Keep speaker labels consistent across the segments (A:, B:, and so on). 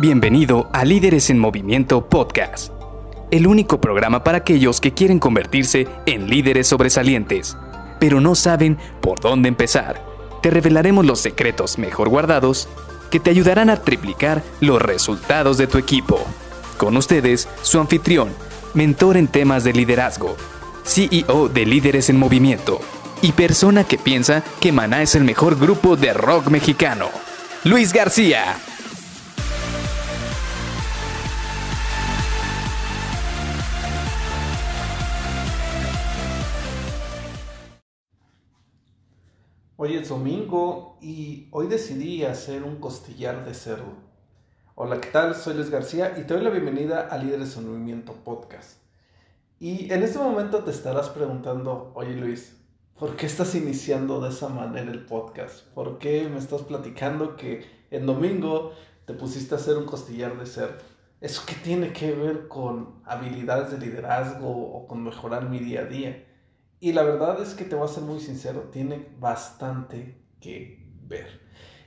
A: Bienvenido a Líderes en Movimiento Podcast, el único programa para aquellos que quieren convertirse en líderes sobresalientes, pero no saben por dónde empezar. Te revelaremos los secretos mejor guardados que te ayudarán a triplicar los resultados de tu equipo. Con ustedes, su anfitrión, mentor en temas de liderazgo, CEO de Líderes en Movimiento y persona que piensa que Maná es el mejor grupo de rock mexicano, Luis García.
B: Hoy es domingo y hoy decidí hacer un costillar de cerdo. Hola, ¿qué tal? Soy Luis García y te doy la bienvenida a Líderes en Movimiento Podcast. Y en este momento te estarás preguntando, oye Luis, ¿por qué estás iniciando de esa manera el podcast? ¿Por qué me estás platicando que en domingo te pusiste a hacer un costillar de cerdo? ¿Eso qué tiene que ver con habilidades de liderazgo o con mejorar mi día a día? Y la verdad es que te voy a ser muy sincero, tiene bastante que ver.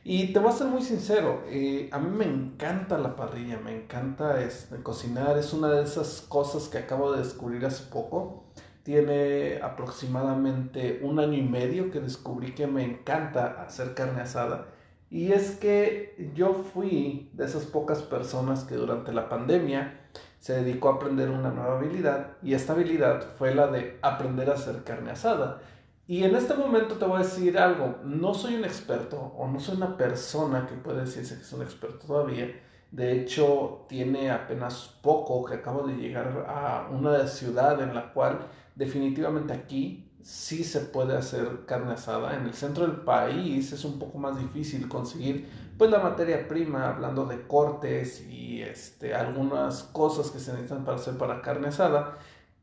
B: Y te voy a ser muy sincero, eh, a mí me encanta la parrilla, me encanta este, cocinar, es una de esas cosas que acabo de descubrir hace poco. Tiene aproximadamente un año y medio que descubrí que me encanta hacer carne asada. Y es que yo fui de esas pocas personas que durante la pandemia se dedicó a aprender una nueva habilidad y esta habilidad fue la de aprender a hacer carne asada. Y en este momento te voy a decir algo, no soy un experto o no soy una persona que puede decirse que es un experto todavía. De hecho, tiene apenas poco que acabo de llegar a una ciudad en la cual definitivamente aquí sí se puede hacer carne asada. En el centro del país es un poco más difícil conseguir pues la materia prima, hablando de cortes y este, algunas cosas que se necesitan para hacer para carne asada.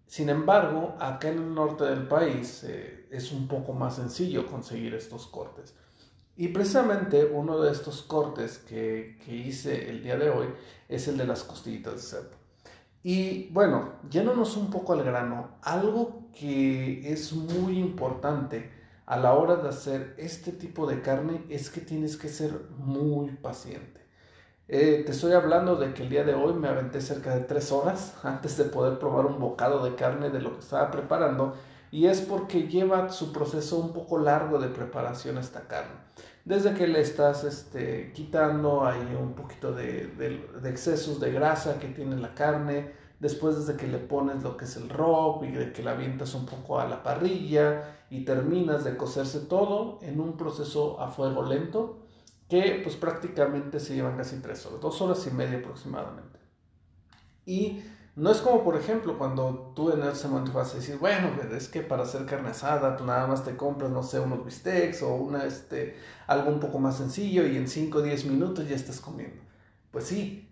B: Sin embargo, acá en el norte del país eh, es un poco más sencillo conseguir estos cortes. Y precisamente uno de estos cortes que, que hice el día de hoy es el de las costillitas de cerdo. Y bueno, yéndonos un poco al grano, algo que es muy importante a la hora de hacer este tipo de carne es que tienes que ser muy paciente. Eh, te estoy hablando de que el día de hoy me aventé cerca de tres horas antes de poder probar un bocado de carne de lo que estaba preparando y es porque lleva su proceso un poco largo de preparación esta carne. Desde que le estás este, quitando ahí un poquito de, de, excesos de grasa que tiene la carne, después desde que le pones lo que es el rock y de que la avientas un poco a la parrilla y terminas de cocerse todo en un proceso a fuego lento que pues prácticamente se llevan casi tres horas, dos horas y media aproximadamente. Y no es como, por ejemplo, cuando tú en ese momento vas a decir, bueno, es que para hacer carne asada, tú nada más te compras, no sé, unos bistecs o una, este, algo un poco más sencillo y en 5 o 10 minutos ya estás comiendo. Pues sí,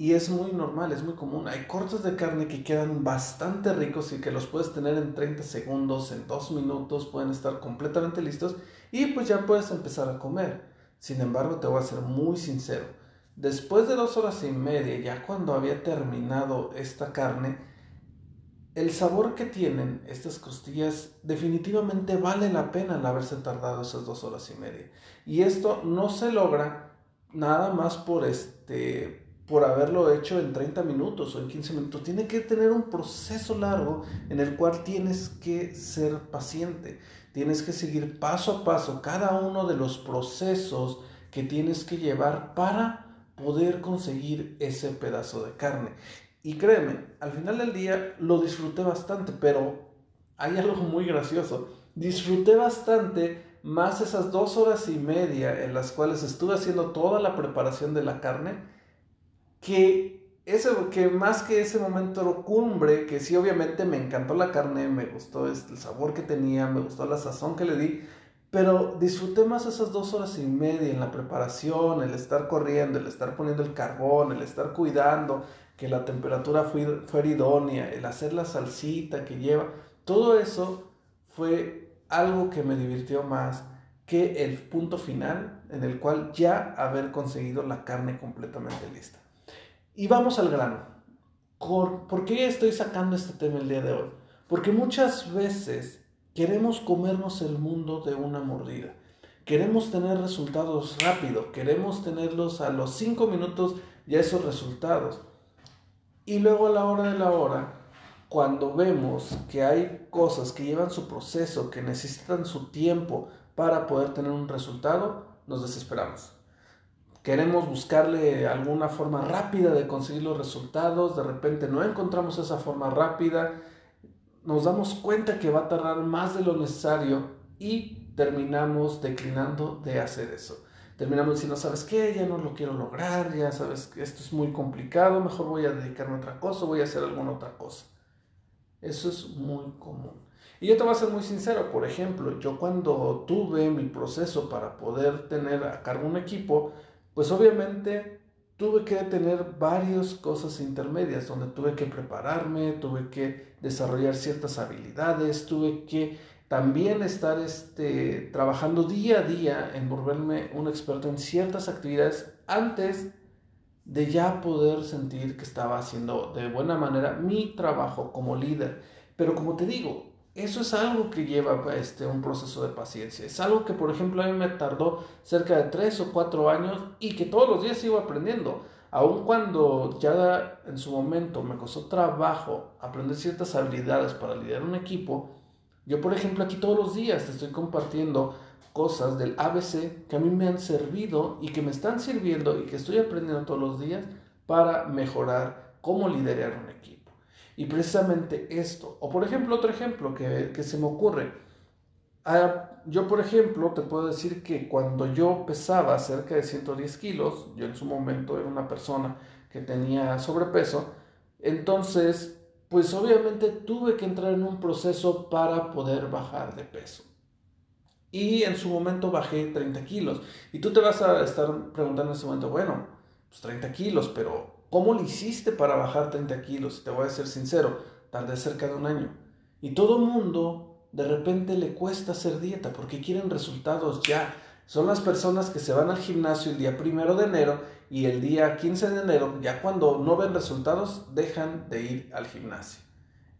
B: y es muy normal, es muy común. Hay cortes de carne que quedan bastante ricos y que los puedes tener en 30 segundos, en 2 minutos, pueden estar completamente listos y pues ya puedes empezar a comer. Sin embargo, te voy a ser muy sincero Después de dos horas y media, ya cuando había terminado esta carne, el sabor que tienen estas costillas definitivamente vale la pena el haberse tardado esas dos horas y media. Y esto no se logra nada más por este por haberlo hecho en 30 minutos o en 15 minutos. Tiene que tener un proceso largo en el cual tienes que ser paciente. Tienes que seguir paso a paso cada uno de los procesos que tienes que llevar para poder conseguir ese pedazo de carne. Y créeme, al final del día lo disfruté bastante, pero hay algo muy gracioso. Disfruté bastante más esas dos horas y media en las cuales estuve haciendo toda la preparación de la carne, que, ese, que más que ese momento cumbre, que sí obviamente me encantó la carne, me gustó el sabor que tenía, me gustó la sazón que le di, pero disfruté más esas dos horas y media en la preparación, el estar corriendo, el estar poniendo el carbón, el estar cuidando que la temperatura fuera idónea, el hacer la salsita que lleva. Todo eso fue algo que me divirtió más que el punto final en el cual ya haber conseguido la carne completamente lista. Y vamos al grano. ¿Por qué estoy sacando este tema el día de hoy? Porque muchas veces Queremos comernos el mundo de una mordida. Queremos tener resultados rápidos. Queremos tenerlos a los cinco minutos. ya esos resultados. Y luego a la hora de la hora, cuando vemos que hay cosas que llevan su proceso, que necesitan su tiempo para poder tener un resultado, nos desesperamos. Queremos buscarle alguna forma rápida de conseguir los resultados, de repente no encontramos esa forma rápida, nos damos cuenta que va a tardar más de lo necesario y terminamos declinando de hacer eso. Terminamos diciendo, ¿sabes qué? Ya no lo quiero lograr, ya sabes que esto es muy complicado, mejor voy a dedicarme a otra cosa, voy a hacer alguna otra cosa. Eso es muy común. Y yo te voy a ser muy sincero, por ejemplo, yo cuando tuve mi proceso para poder tener a cargo un equipo, pues obviamente tuve que tener varias cosas intermedias, donde tuve que prepararme, tuve que desarrollar ciertas habilidades, tuve que también estar este, trabajando día a día en volverme un experto en ciertas actividades antes de ya poder sentir que estaba haciendo de buena manera mi trabajo como líder. Pero como te digo, eso es algo que lleva este, un proceso de paciencia. Es algo que, por ejemplo, a mí me tardó cerca de tres o cuatro años y que todos los días sigo aprendiendo. Aun cuando ya en su momento me costó trabajo aprender ciertas habilidades para liderar un equipo, yo, por ejemplo, aquí todos los días te estoy compartiendo cosas del ABC que a mí me han servido y que me están sirviendo y que estoy aprendiendo todos los días para mejorar cómo liderar un equipo. Y precisamente esto, o por ejemplo otro ejemplo que, que se me ocurre, ah, yo por ejemplo te puedo decir que cuando yo pesaba cerca de 110 kilos, yo en su momento era una persona que tenía sobrepeso, entonces pues obviamente tuve que entrar en un proceso para poder bajar de peso. Y en su momento bajé 30 kilos. Y tú te vas a estar preguntando en ese momento, bueno, pues 30 kilos, pero ¿cómo lo hiciste para bajar 30 kilos? Te voy a ser sincero, tardé cerca de un año. Y todo mundo de repente le cuesta hacer dieta porque quieren resultados ya. Son las personas que se van al gimnasio el día primero de enero y el día 15 de enero, ya cuando no ven resultados, dejan de ir al gimnasio.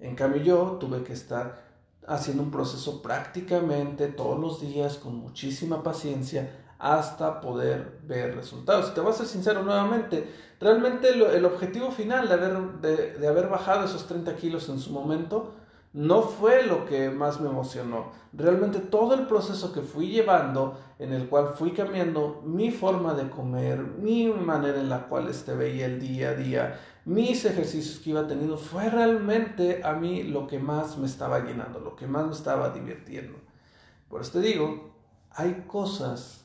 B: En cambio yo tuve que estar haciendo un proceso prácticamente todos los días con muchísima paciencia hasta poder ver resultados. te voy a ser sincero nuevamente, realmente el, objetivo final de haber, de, de haber bajado esos 30 kilos en su momento no fue lo que más me emocionó. Realmente todo el proceso que fui llevando, en el cual fui cambiando mi forma de comer, mi manera en la cual este veía el día a día, mis ejercicios que iba teniendo, fue realmente a mí lo que más me estaba llenando, lo que más me estaba divirtiendo. Por eso te digo, hay cosas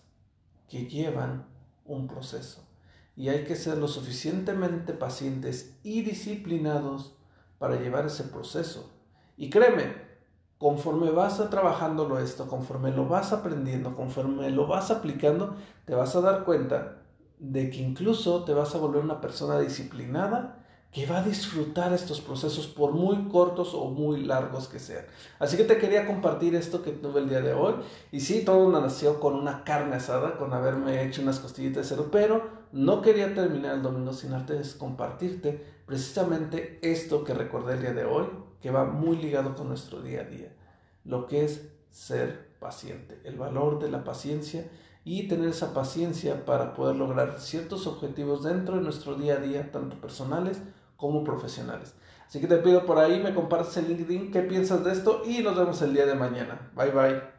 B: que llevan un proceso. Y hay que ser lo suficientemente pacientes y disciplinados para llevar ese proceso. Y créeme, conforme vas a trabajándolo esto, conforme lo vas aprendiendo, conforme lo vas aplicando, te vas a dar cuenta de que incluso te vas a volver una persona disciplinada que va a disfrutar estos procesos por muy cortos o muy largos que sean. Así que te quería compartir esto que tuve el día de hoy. Y sí, todo nació con una carne asada, con haberme hecho unas costillitas de cerdo, pero no quería terminar el domingo sin antes compartirte precisamente esto que recordé el día de hoy, que va muy ligado con nuestro día a día, lo que es ser paciente, el valor de la paciencia y tener esa paciencia para poder lograr ciertos objetivos dentro de nuestro día a día, tanto personales como profesionales. Así que te pido por ahí, me compartes en LinkedIn qué piensas de esto y nos vemos el día de mañana. Bye bye.